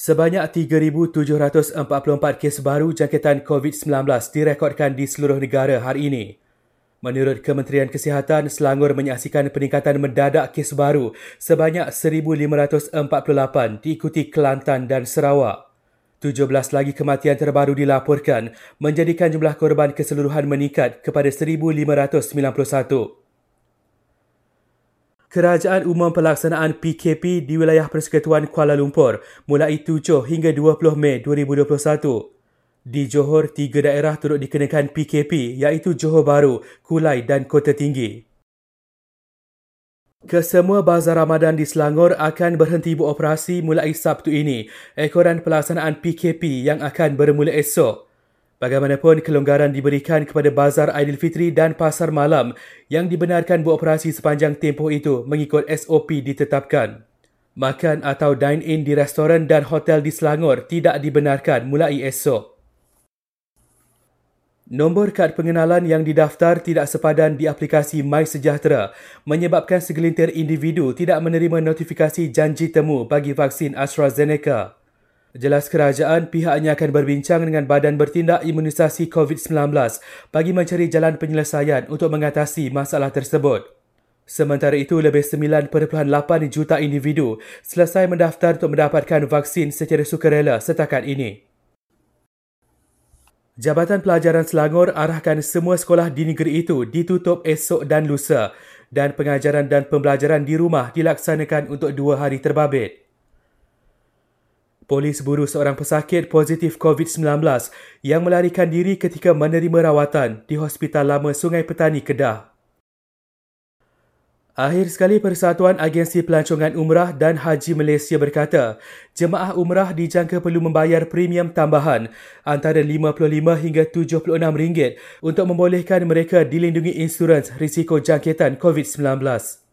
Sebanyak 3,744 kes baru jangkitan COVID-19 direkodkan di seluruh negara hari ini. Menurut Kementerian Kesihatan, Selangor menyaksikan peningkatan mendadak kes baru sebanyak 1,548 diikuti Kelantan dan Sarawak. 17 lagi kematian terbaru dilaporkan menjadikan jumlah korban keseluruhan meningkat kepada 1,591. Kerajaan Umum Pelaksanaan PKP di wilayah Persekutuan Kuala Lumpur mulai 7 hingga 20 Mei 2021. Di Johor, tiga daerah turut dikenakan PKP iaitu Johor Bahru, Kulai dan Kota Tinggi. Kesemua bazar Ramadan di Selangor akan berhenti beroperasi mulai Sabtu ini ekoran pelaksanaan PKP yang akan bermula esok. Bagaimanapun, kelonggaran diberikan kepada Bazar Aidilfitri dan Pasar Malam yang dibenarkan beroperasi sepanjang tempoh itu mengikut SOP ditetapkan. Makan atau dine-in di restoran dan hotel di Selangor tidak dibenarkan mulai esok. Nombor kad pengenalan yang didaftar tidak sepadan di aplikasi MySejahtera menyebabkan segelintir individu tidak menerima notifikasi janji temu bagi vaksin AstraZeneca. Jelas kerajaan pihaknya akan berbincang dengan Badan Bertindak Imunisasi COVID-19 bagi mencari jalan penyelesaian untuk mengatasi masalah tersebut. Sementara itu, lebih 9.8 juta individu selesai mendaftar untuk mendapatkan vaksin secara sukarela setakat ini. Jabatan Pelajaran Selangor arahkan semua sekolah di negeri itu ditutup esok dan lusa dan pengajaran dan pembelajaran di rumah dilaksanakan untuk dua hari terbabit. Polis buru seorang pesakit positif COVID-19 yang melarikan diri ketika menerima rawatan di Hospital Lama Sungai Petani, Kedah. Akhir sekali Persatuan Agensi Pelancongan Umrah dan Haji Malaysia berkata, jemaah umrah dijangka perlu membayar premium tambahan antara RM55 hingga RM76 untuk membolehkan mereka dilindungi insurans risiko jangkitan COVID-19.